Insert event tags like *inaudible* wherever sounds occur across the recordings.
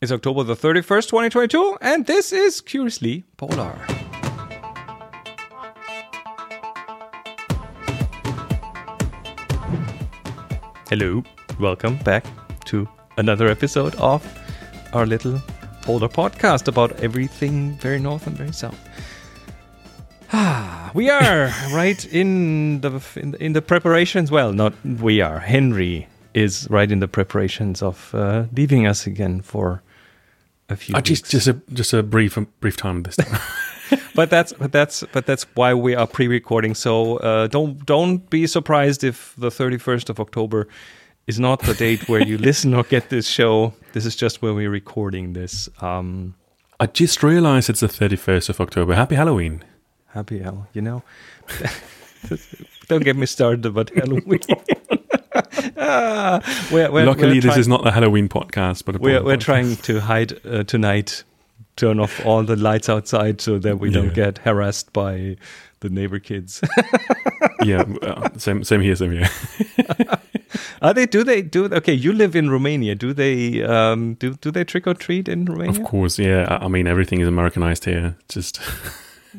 It's October the 31st, 2022, and this is Curiously Polar. Hello, welcome back to another episode of our little polar podcast about everything very north and very south. Ah, we are *laughs* right in the in, in the preparations. Well, not we are. Henry is right in the preparations of uh, leaving us again for a few. Uh, just just a just a brief brief time this time. *laughs* but that's but that's but that's why we are pre-recording. So uh, don't don't be surprised if the 31st of October is not the date where you *laughs* listen or get this show. This is just when we're recording this. Um, I just realised it's the thirty first of October. Happy Halloween! happy hell, you know. *laughs* don't get me started about Halloween. Ah, *laughs* we're, we're, Luckily, we're this is not a Halloween podcast, but a We're, we're trying to hide uh, tonight, turn off all the lights outside so that we don't get harassed by the neighbor kids. *laughs* yeah, uh, same same here, same here. *laughs* Are they? Do they do? Okay, you live in Romania. Do they? Um, do do they trick or treat in Romania? Of course, yeah. I I mean, everything is Americanized here. Just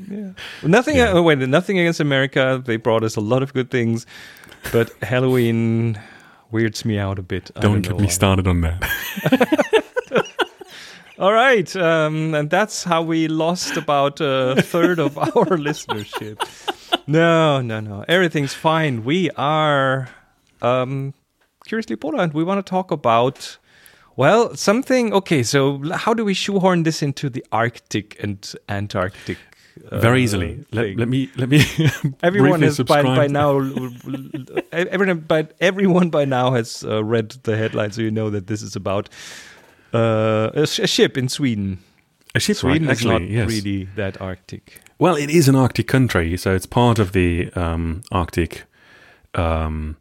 Yeah. Nothing. Yeah. Uh, wait, nothing against America. They brought us a lot of good things, but Halloween weirds me out a bit. Don't know get me why. started on that. *laughs* All right, um, and that's how we lost about a third of *laughs* our listenership. No, no, no. Everything's fine. We are um, curiously Polar. We want to talk about well something. Okay, so how do we shoehorn this into the Arctic and Antarctic? Uh, Very easily. Let, let me let me. *laughs* Everyone has by, by now. *laughs* Everyone, but everyone by now has uh, read the headline, so you know that this is about uh, a, sh- a ship in Sweden. A shipwreck, Sweden is actually, not yes. really that Arctic. Well, it is an Arctic country, so it's part of the um, Arctic um,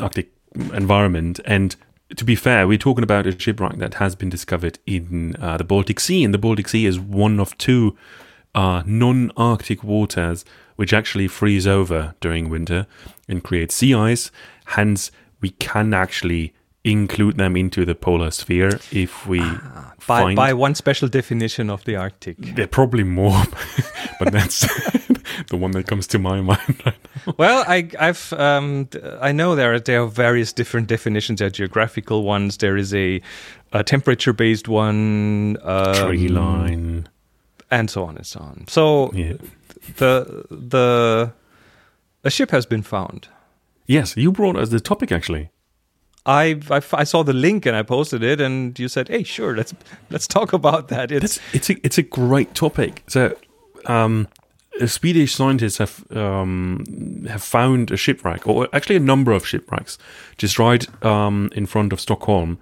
Arctic environment. And to be fair, we're talking about a shipwreck that has been discovered in uh, the Baltic Sea, and the Baltic Sea is one of two uh, non-Arctic waters which actually freeze over during winter and create sea ice. Hence, we can actually include them into the polar sphere if we By, find by one special definition of the Arctic. there are probably more, *laughs* but that's *laughs* the one that comes to my *laughs* mind right now. well, I, I've um, I know there are there are various different definitions. There are geographical ones. There is a, a temperature based one. Um, Tree line. And so on and so on. So Yeah. the the a ship has been found. Yes, you brought us the topic actually. I I saw the link and I posted it, and you said, "Hey, sure, let's let's talk about that." It's It's it's a it's a great topic. So, um, Swedish scientists have um, have found a shipwreck, or actually a number of shipwrecks, just right um, in front of Stockholm.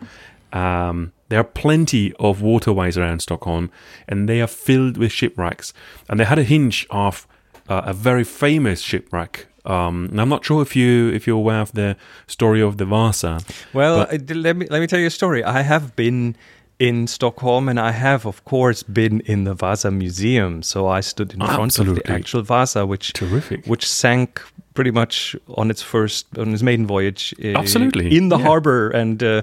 Um, there are plenty of waterways around Stockholm, and they are filled with shipwrecks. And they had a hinge of uh, a very famous shipwreck. Um, and I'm not sure if you if you're aware of the story of the Vasa. well. but- d- let me let me tell you a story. I have been in Stockholm, and I have, of course, been in the Vasa Museum. So I stood in front of the actual Vasa, which Terrific. which sank pretty much on its first on its maiden voyage. uh, Absolutely, in the yeah. harbor and uh,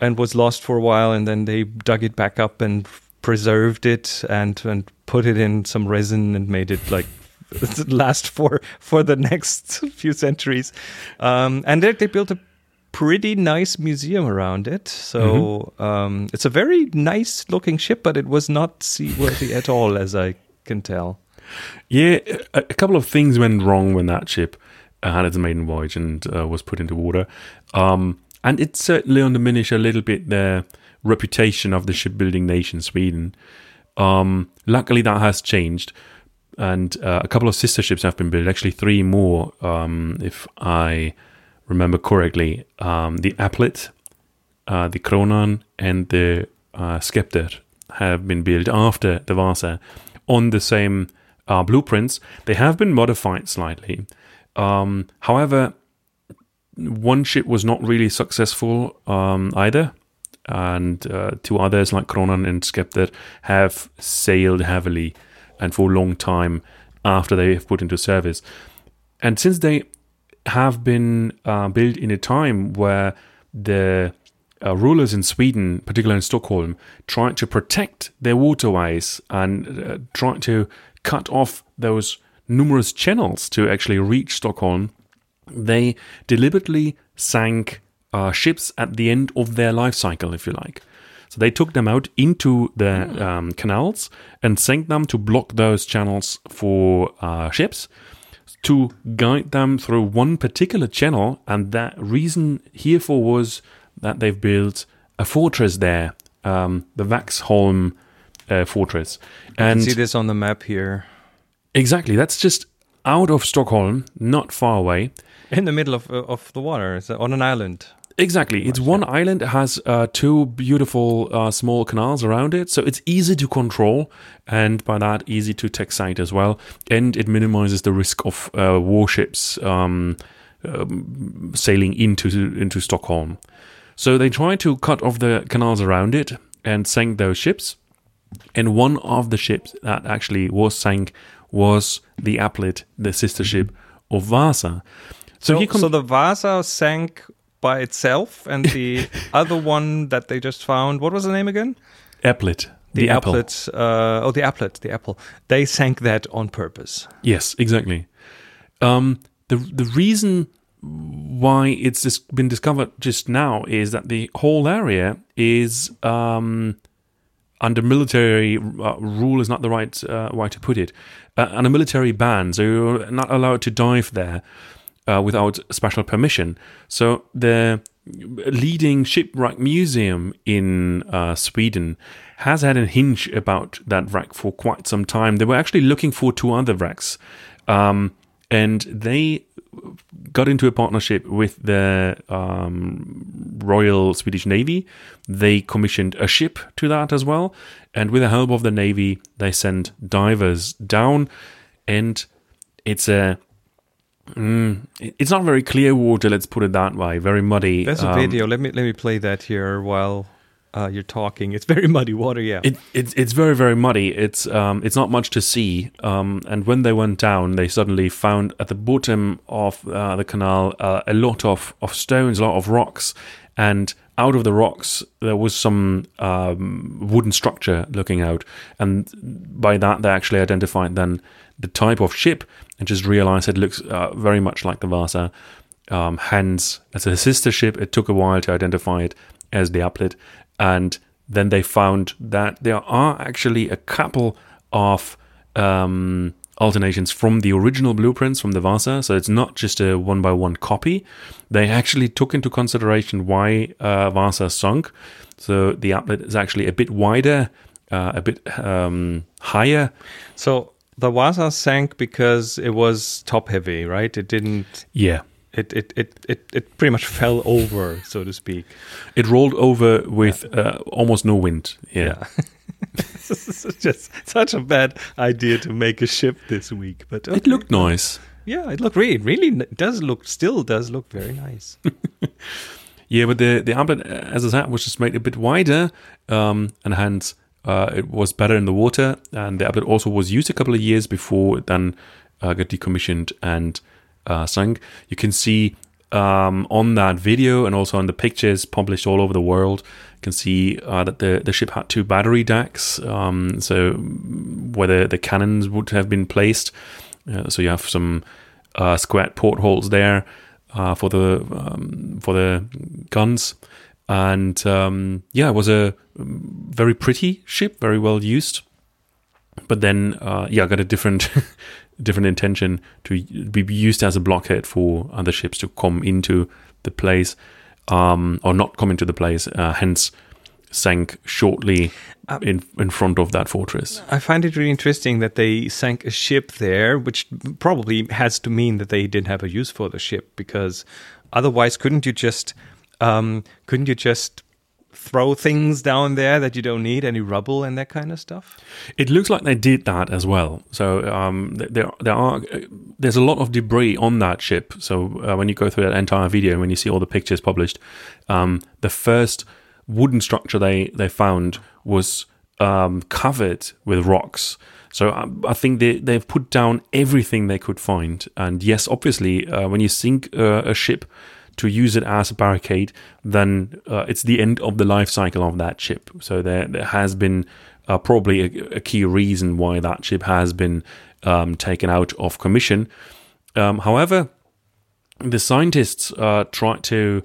and was lost for a while, and then they dug it back up and preserved it and and put it in some resin and made it like *laughs* last for for the next *laughs* few centuries. Um, and they, they built a pretty nice museum around it. So Mm-hmm. um, it's a very nice looking ship, but it was not seaworthy at all, as I can tell. Yeah, a, a couple of things went wrong when that ship uh, had its maiden voyage and uh, was put into water. Um, and it certainly undiminished a little bit the reputation of the shipbuilding nation, Sweden. Um, luckily, that has changed. And uh, a couple of sister ships have been built, actually, three more, um, if I remember correctly. Um, the Applet, uh, the Kronan, and the uh, Skepter have been built after the Vasa on the same uh, blueprints. They have been modified slightly. Um, however, one ship was not really successful um, either, and uh, two others like Kronan and Skepter have sailed heavily and for a long time after they have put into service. And since they have been uh, built in a time where the uh, rulers in Sweden, particularly in Stockholm, tried to protect their waterways and uh, tried to cut off those numerous channels to actually reach Stockholm, they deliberately sank uh, ships at the end of their life cycle, if you like. So they took them out into the um, canals and sank them to block those channels for uh, ships to guide them through one particular channel. And that reason herefore was that they've built a fortress there, um, the Vaxholm uh, fortress. And you can See this on the map here. exactly, that's just out of Stockholm, not far away. *laughs* In the middle of uh, of the water, it's on an island. Exactly. It's one island. It has uh, two beautiful uh, small canals around it. So it's easy to control and by that easy to taxate as well. And it minimizes the risk of uh, warships um, um, sailing into, into Stockholm. So they tried to cut off the canals around it and sank those ships. And one of the ships that actually was sank was the Applet, the sister ship of Vasa. So, So, so the Vasa sank by itself, and the *laughs* other one that they just found, what was the name again? Applet, The, the, applet. Uh, oh, the applet. The apple. They sank that on purpose. Yes, exactly. Um, the the reason why it's been discovered just now is that the whole area is um, under military uh, rule is not the right uh, way to put it. Uh, under military ban, so you're not allowed to dive there uh, without special permission. So the leading shipwreck museum in uh, Sweden has had a hinge about that wreck for quite some time. They were actually looking for two other wrecks, um, and they got into a partnership with the um, Royal Swedish Navy. They commissioned a ship to that as well, and with the help of the Navy, they sent divers down, and it's a Mm, it's not very clear water. Let's put it that way. Very muddy. There's a Um, video. Let me let me play that here while uh, you're talking. It's *laughs* very muddy water. Yeah. It, it's it's very very muddy. It's um it's not much to see. Um and when they went down, they suddenly found at the bottom of uh, the canal uh, a lot of of stones, a lot of rocks, and out of the rocks there was some um, wooden structure looking out, and by that they actually identified then the type of ship and just realized it looks uh, very much like the Vasa. Um, hence, as a sister ship, it took a while to identify it as the Applet, and then they found that there are actually a couple of um, alternations from the original blueprints from the Vasa. So it's not just a one by one copy. They actually took into consideration why uh, Vasa sunk. So the Applet is actually a bit wider, uh, a bit um, higher. so the Vasa sank because it was top heavy, right? It didn't. Yeah. It it it it, it pretty much fell over, so to speak. It rolled over with uh, almost no wind. Yeah. *laughs* this is just such a bad idea to make a ship this week, but It looked nice. Yeah, it looked really, really does look, still does look very nice. *laughs* Yeah, but the the Applet, uh, as I said, was just made a bit wider, um, and hence uh, it was better in the water. And the Applet also was used a couple of years before it then uh, got decommissioned and uh, sunk. You can see um, on that video and also on the pictures published all over the world, you can see uh, that the, the ship had two battery decks, um, so where the, cannons would have been placed. Uh, so you have some uh, portholes there uh, for the um, for the guns, and um, yeah, it was a very pretty ship, very well used. But then, uh, yeah, I got a different *laughs* different intention to be used as a blockhead for other ships to come into the place, um, or not come into the place. Uh, hence, sank shortly in in front of that fortress. I find it really interesting that they sank a ship there, which probably has to mean that they didn't have a use for the ship because otherwise, couldn't you just um, couldn't you just throw things down there that you don't need, any rubble and that kind of stuff? It looks like they did that as well. So um, there, there are uh, there's a lot of debris on that ship. So uh, when you go through that entire video, when you see all the pictures published, um, the first wooden structure they they found was um, covered with rocks. So I, I think they they've put down everything they could find. And yes, obviously, uh, when you sink uh, a ship to use it as a barricade, then uh, it's the end of the life cycle of that chip. So there, there has been uh, probably a, a, key reason why that chip has been um, taken out of commission. Um, however, the scientists uh, tried to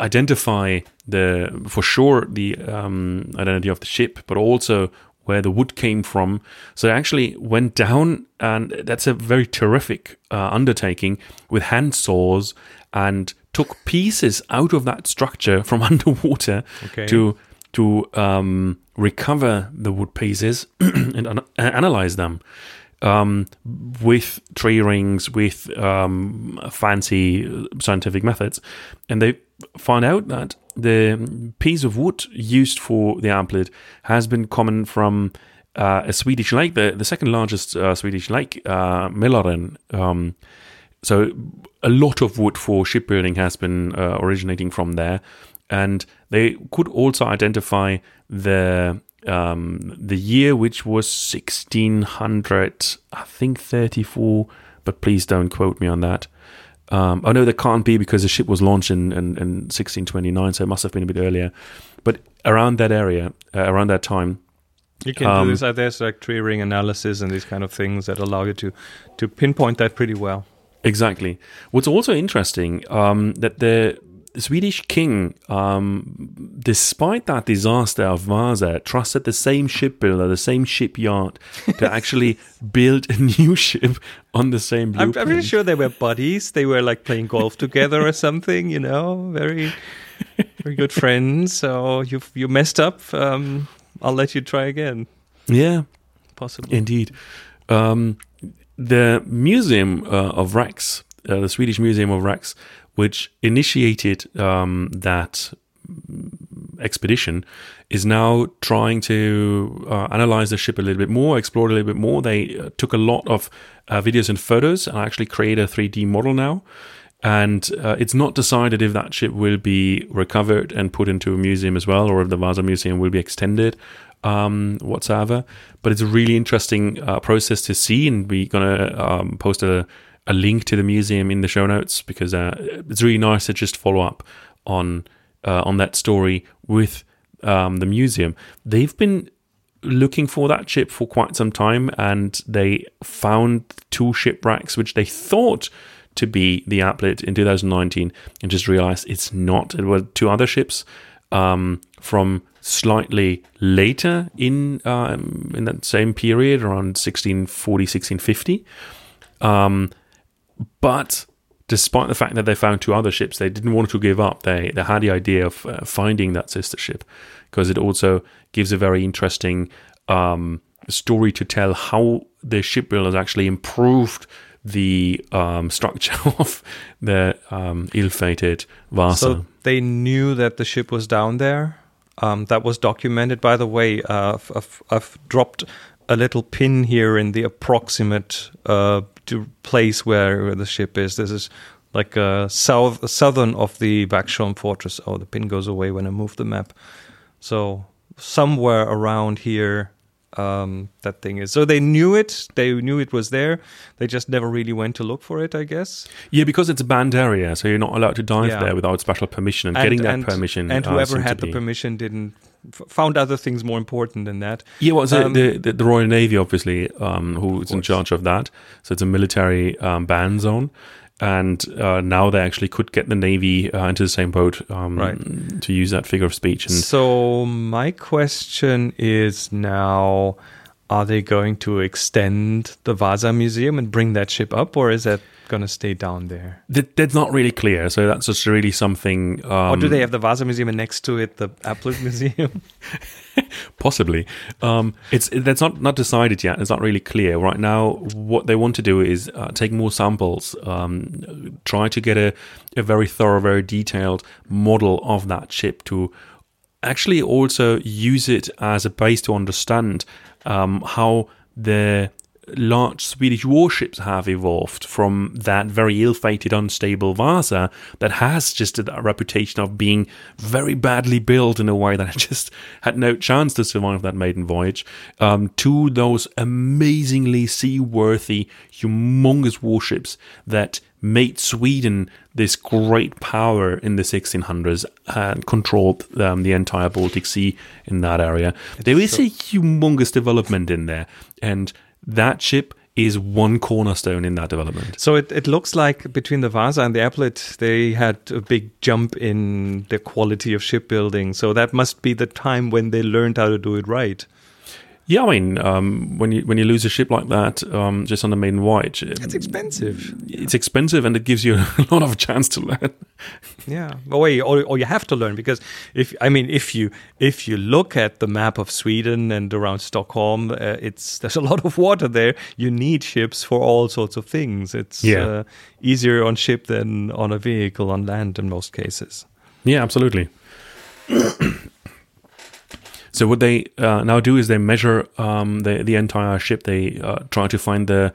identify the for sure the um, identity of the ship, but also where the wood came from. So they actually went down, and that's a very terrific uh, undertaking with hand saws and took pieces out of that structure from *laughs* underwater Okay. to to um, recover the wood pieces *clears throat* and an- analyze them um, with tree rings, with um, fancy scientific methods, and they found out that the piece of wood used for the Applet has been common from uh, a Swedish lake, the, the second largest uh, Swedish lake, uh. Um, so a lot of wood for shipbuilding has been uh, originating from there, and they could also identify the um, the year, which was 1600, I think 34, but please don't quote me on that. Um, I know that can't be because the ship was launched in, in, in 1629, so it must have been a bit earlier. But around that area, uh, around that time, You can Um, do this. Uh, there's like tree ring analysis and these kind of things that allow you to to pinpoint that pretty well. Exactly. What's also interesting um, that the Swedish king, um, despite that disaster of Vasa, trusted the same shipbuilder, the same shipyard, to *laughs* actually build a new ship on the same blueprint. I'm pretty sure they were buddies. They were like playing golf together or something. You know, very very good friends. So you you messed up. Um, I'll let you try again. Yeah, Possibly. indeed. Um, the Museum uh, of Wrecks, uh, the Swedish Museum of Wrecks, which initiated um, that expedition, is now trying to uh, analyze the ship a little bit more, explore a little bit more. They uh, took a lot of uh, videos and photos and actually create a 3D model now. And uh, it's not decided if that ship will be recovered and put into a museum as well, or if the Vasa Museum will be extended um, whatsoever. But it's a really interesting uh, process to see, and we're gonna um, post a, a link to the museum in the show notes because uh, it's really nice to just follow up on uh, on that story with um, the museum. They've been looking for that ship for quite some time, and they found two shipwrecks which they thought to be the Applet in 2019, and just realized it's not. It were two other ships um, from slightly later in um, in that same period, around 1640, 1650. Um, but despite the fact that they found two other ships, they didn't want to give up. They they had the idea of uh, finding that sister ship because it also gives a very interesting um, story to tell how the shipbuilders actually improved the um, structure *laughs* of the um, ill-fated Vasa. So they knew that the ship was down there. Um, that was documented, by the way. Uh, I've, I've, I've dropped a little pin here in the approximate uh, to place where, where the ship is. This is like uh, south southern of the Vaxholm fortress. Oh, the pin goes away when I move the map. So somewhere around here, um, that thing is. So they knew it. They knew it was there. They just never really went to look for it. I guess. yeah, because it's a banned area, so you're not allowed to dive Yeah. there without special permission. And, getting that permission, and uh, whoever had the be- permission didn't found other things more important than that. Yeah, well, so Um, the, the the Royal Navy, obviously, um, who's in charge of that. So it's a military um, ban zone, and uh, now they actually could get the Navy uh, into the same boat um, Right. to use that figure of speech. And So my question is now: Are they going to extend the Vasa Museum and bring that ship up, or is that going to stay down there? that, that's not really clear. So that's just really something. Um, or do they have the Vasa Museum and next to it the Applet Museum? *laughs* Possibly. Um, it's that's not not decided yet. It's not really clear right now. What they want to do is uh, take more samples, um, try to get a, a very thorough, very detailed model of that chip to actually also use it as a base to understand um, how the large Swedish warships have evolved from that very ill-fated, unstable Vasa that has just a, reputation of being very badly built in a way that *laughs* just had no chance to survive that maiden voyage, um, to those amazingly seaworthy, humongous warships that made Sweden this great power in the 1600s and controlled um, the entire Baltic Sea in that area. there is a humongous development in there, and that ship is one cornerstone in that development. So it, it looks like between the Vasa and the Applet, they had a big jump in the quality of shipbuilding. So that must be the time when they learned how to do it right. Yeah, I mean, um, when you when you lose a ship like that, um, just on the main voyage, it's expensive. It's expensive, and it gives you *laughs* a lot of chance to learn. Yeah, well, wait, or, or you have to learn because if I mean, if you if you look at the map of Sweden and around Stockholm, uh, it's there's a lot of water there. You need ships for all sorts of things. It's Yeah. uh, easier on ship than on a vehicle on land in most cases. Yeah, absolutely. So what they uh, now do is they measure um, the the entire ship. They uh, try to find the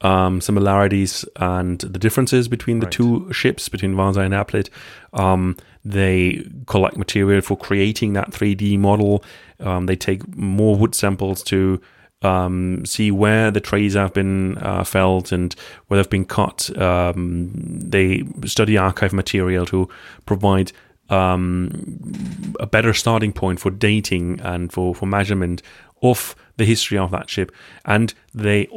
um, similarities and the differences between the Right. two ships, between Vasa and Applet. Um, they collect material for creating that 3D model. Um, they take more wood samples to um, see where the trees have been uh, felled and where they've been cut. Um, they study archive material to provide um, a better starting point for dating and for, for measurement of the history of that ship. And they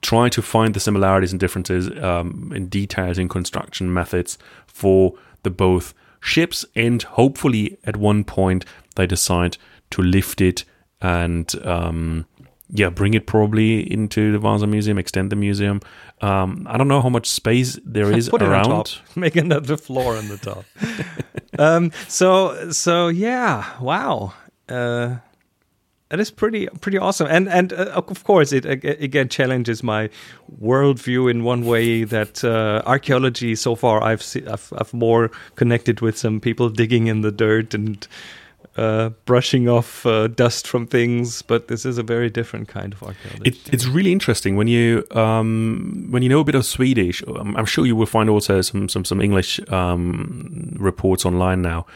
try to find the similarities and differences um, in details in construction methods for the both ships. And hopefully, at one point, they decide to lift it and um, yeah, bring it probably into the Vasa Museum, extend the museum. Um, I don't know how much space there *laughs* is Put around. *laughs* Make another floor on the top. *laughs* um, so so yeah, wow. Uh, that is pretty pretty awesome, and and uh, of course it again challenges my worldview in one way that uh, archaeology so far I've, se- I've I've more connected with some people digging in the dirt and uh, brushing off uh, dust from things, but this is a very different kind of archaeology. It, it's really interesting when you um, when you know a bit of Swedish. I'm, I'm sure you will find also some some some English um, reports online now.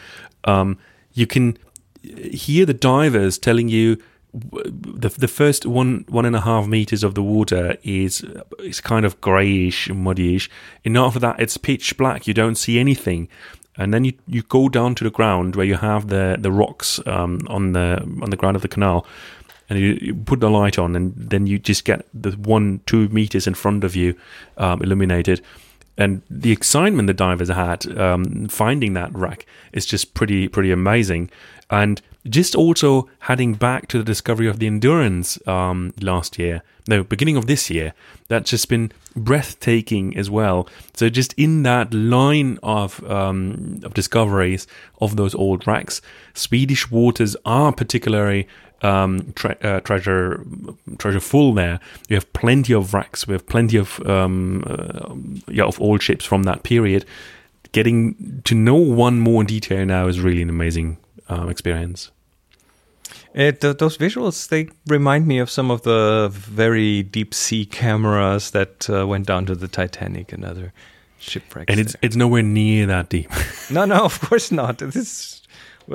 Um, you can hear the divers telling you the the first one one and a half meters of the water is is kind of grayish and muddyish, and after that it's pitch black. You don't see anything. And then you, you go down to the ground where you have the the rocks um, on the on the ground of the canal, and you, you put the light on, and then you just get the one two meters in front of you um, illuminated, and the excitement the divers had um, finding that wreck is just pretty pretty amazing, and just also heading back to the discovery of the endurance um, last year, no, beginning of this year, that's just been breathtaking as well. So just in that line of um, of discoveries of those old wrecks, Swedish waters are particularly um, tre- uh, treasure treasure full there. You have plenty of wrecks. We have plenty of um, uh, yeah of old ships from that period. Getting to know one more in detail now is really an amazing um, experience. It, th- those visuals they remind me of some of the very deep sea cameras that uh, went down to the Titanic and other shipwrecks. And it's there. it's nowhere near that deep. *laughs* no, no, of course not. This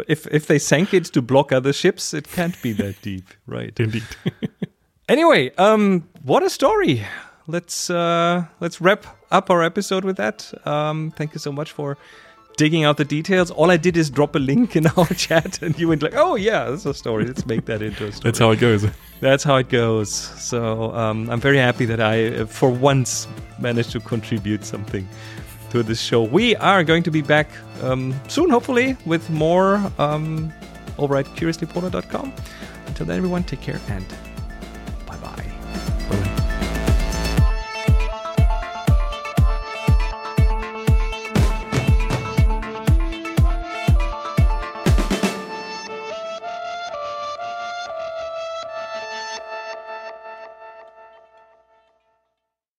if if they sank it to block other ships, it can't be that *laughs* deep, right? Indeed. *laughs* Anyway, um, what a story! Let's uh, let's wrap up our episode with that. Um, thank you so much for digging out the details. All I did is drop a link in *laughs* our chat, and you went like, "Oh yeah, that's a story. Let's make that into a story." That's how it goes. That's how it goes. So um, I'm very happy that I, uh, for once, managed to contribute something to this show. We are going to be back um, soon, hopefully, with more um, over at curiouslypolar.com. Until then, everyone, take care and